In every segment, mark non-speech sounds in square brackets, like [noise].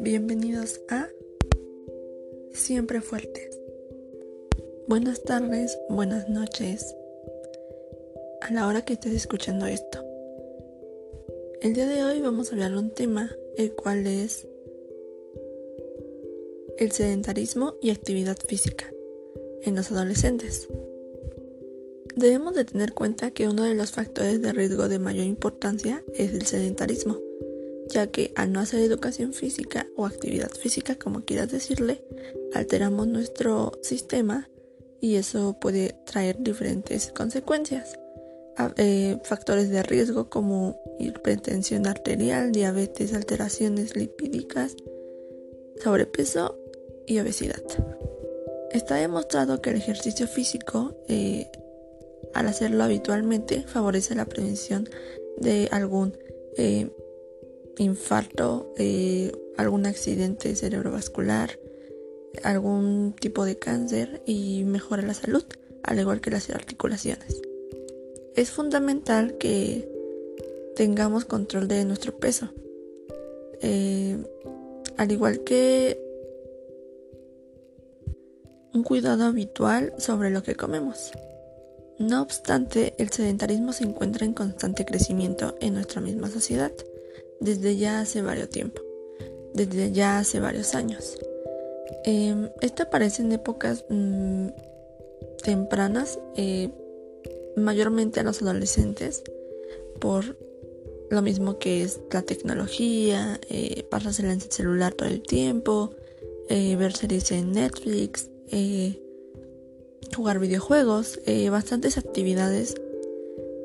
Bienvenidos a Siempre Fuertes. Buenas tardes, buenas noches. A la hora que estés escuchando esto. El día de hoy vamos a hablar de un tema, el cual es el sedentarismo y actividad física en los adolescentes. Debemos de tener cuenta que uno de los factores de riesgo de mayor importancia es el sedentarismo ya que al no hacer educación física o actividad física, como quieras decirle, alteramos nuestro sistema y eso puede traer diferentes consecuencias. Eh, factores de riesgo como hipertensión arterial, diabetes, alteraciones lipídicas, sobrepeso y obesidad. Está demostrado que el ejercicio físico, eh, al hacerlo habitualmente, favorece la prevención de algún eh, infarto, eh, algún accidente cerebrovascular, algún tipo de cáncer y mejora la salud, al igual que las articulaciones. Es fundamental que tengamos control de nuestro peso, eh, al igual que un cuidado habitual sobre lo que comemos. No obstante, el sedentarismo se encuentra en constante crecimiento en nuestra misma sociedad desde ya hace varios tiempo, desde ya hace varios años. Eh, este aparece en épocas mm, tempranas, eh, mayormente a los adolescentes, por lo mismo que es la tecnología, eh, pasarse en el celular todo el tiempo, eh, ver series en Netflix, jugar videojuegos, bastantes actividades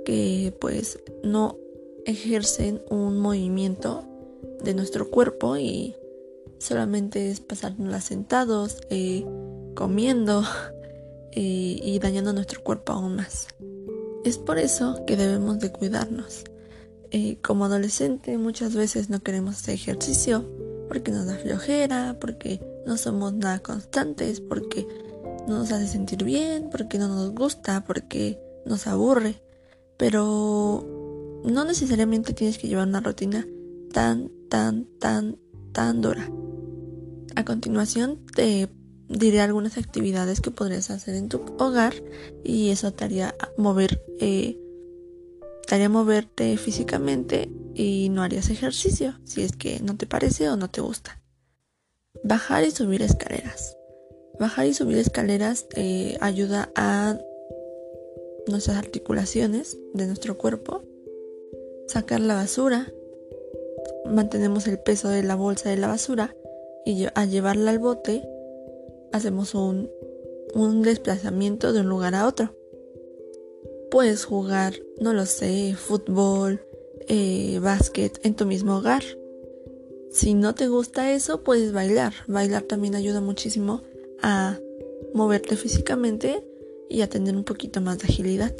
que pues no ejercen un movimiento de nuestro cuerpo y solamente es pasárnosla sentados, eh, comiendo [laughs] eh, y dañando nuestro cuerpo aún más. Es por eso que debemos de cuidarnos. Eh, como adolescente muchas veces no queremos hacer ejercicio porque nos da flojera, porque no somos nada constantes, porque no nos hace sentir bien, porque no nos gusta, porque nos aburre. Pero no necesariamente tienes que llevar una rutina tan, tan, tan, tan dura. A continuación te diré algunas actividades que podrías hacer en tu hogar y eso te haría mover, eh, moverte físicamente y no harías ejercicio si es que no te parece o no te gusta. Bajar y subir escaleras. Bajar y subir escaleras eh, ayuda a nuestras articulaciones de nuestro cuerpo sacar la basura, mantenemos el peso de la bolsa de la basura y al llevarla al bote hacemos un, desplazamiento de un lugar a otro. Puedes jugar, no lo sé, fútbol, eh, básquet en tu mismo hogar. Si no te gusta eso, puedes bailar. Bailar también ayuda muchísimo a moverte físicamente y a tener un poquito más de agilidad.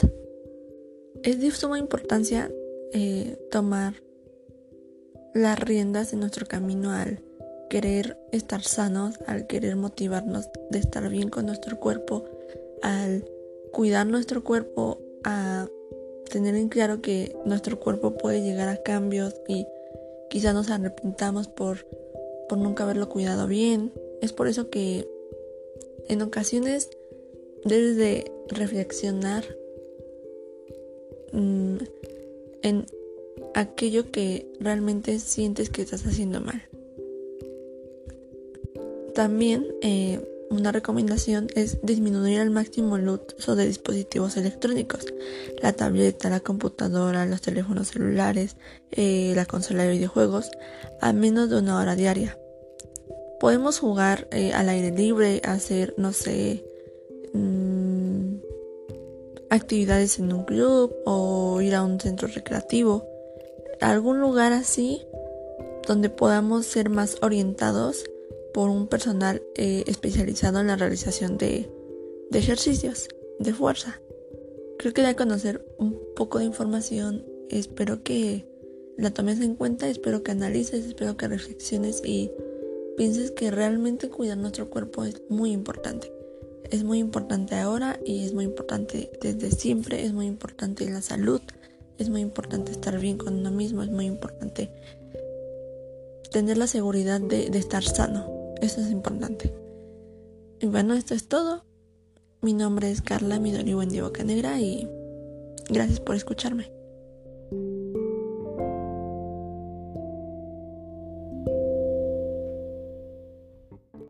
Es de suma importancia eh, tomar las riendas de nuestro camino al querer estar sanos, al querer motivarnos de estar bien con nuestro cuerpo, al cuidar nuestro cuerpo, a tener en claro que nuestro cuerpo puede llegar a cambios y quizás nos arrepintamos por, por nunca haberlo cuidado bien. Es por eso que en ocasiones debes de reflexionar mm, en aquello que realmente sientes que estás haciendo mal. También eh, una recomendación es disminuir al máximo el uso de dispositivos electrónicos, la tableta, la computadora, los teléfonos celulares, eh, la consola de videojuegos, a menos de una hora diaria. Podemos jugar eh, al aire libre, hacer, no sé, mm, actividades en un club o ir a un centro recreativo, algún lugar así donde podamos ser más orientados por un personal eh, especializado en la realización de, de ejercicios de fuerza. Creo que ya conocer un poco de información, espero que la tomes en cuenta, espero que analices, espero que reflexiones y pienses que realmente cuidar nuestro cuerpo es muy importante es muy importante ahora y es muy importante desde siempre, es muy importante la salud, es muy importante estar bien con uno mismo, es muy importante tener la seguridad de, estar sano. Eso es importante. Y bueno, esto es todo. Mi nombre es Carla Midori Boca Negra y gracias por escucharme.